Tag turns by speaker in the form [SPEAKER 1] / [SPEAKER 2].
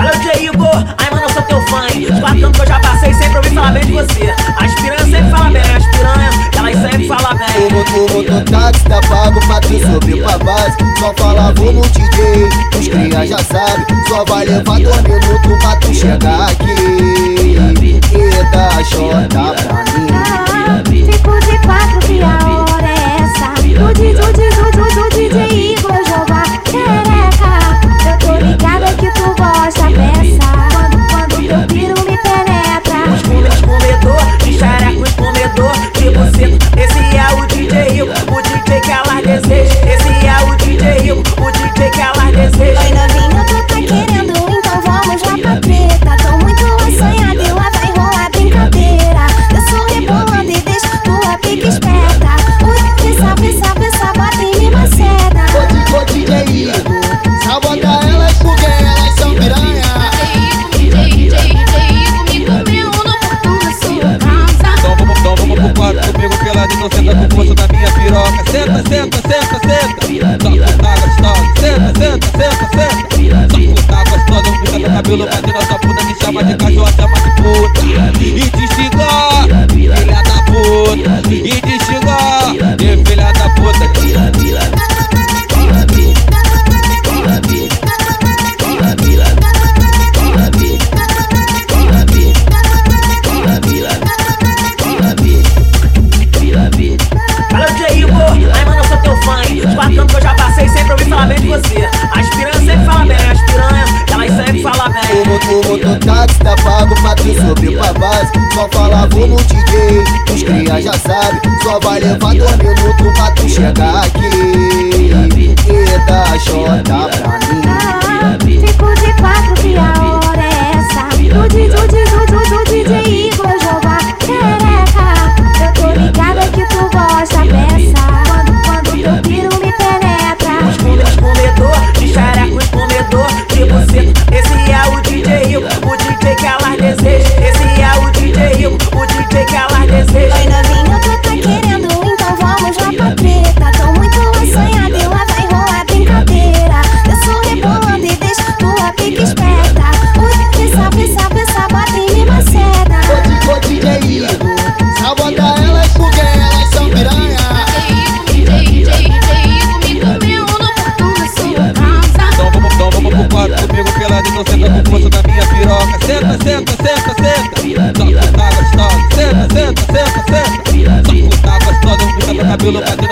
[SPEAKER 1] Fala o Diego, ai mano, eu sou teu fã. Os quatro anos que eu já passei, sempre ouvi falar bem de você. As piranhas sempre falam bem, as piranhas, elas sempre falam bem.
[SPEAKER 2] O motor, motor táxi tá pago tu subir pra base. Só fala vamos DJ, os cria já sabe. Só vai levar dois minutos pra tu chegar aqui.
[SPEAKER 3] Senta com força na minha piroca Senta, senta, senta, senta Só
[SPEAKER 1] fala
[SPEAKER 2] vamos DJ, os cria já sabe. Só vai levar dois minutos pra tu chegar aqui. E dá xota pra mim.
[SPEAKER 4] Fico de quatro que a hora é essa. O DJ, o DJ, o DJ, Igor joga xereca. Eu tô ligada que tu gosta dessa. Quando, quando teu piro me penetra.
[SPEAKER 1] Os come- os comedor, de os comedor de buceta. Esse é o DJ Igor, o DJ que elas desejam. DJ que desejam.
[SPEAKER 4] Oi novinho, tu tá querendo, então vamos lá pra treta. Tô muito assanhada e lá vai rolar brincadeira. Desço rebolando e deixo tua pique esperta. Ui, pensa, pensa, pensa, bota em mim maceta.
[SPEAKER 2] Ô, DJ Igor, sabota elas porque elas são piranha.
[SPEAKER 3] Então então comigo pelado Então senta com força na minha piroca Senta, senta, senta, café. Vira, vira. Tava todo mundo cabelo, cadê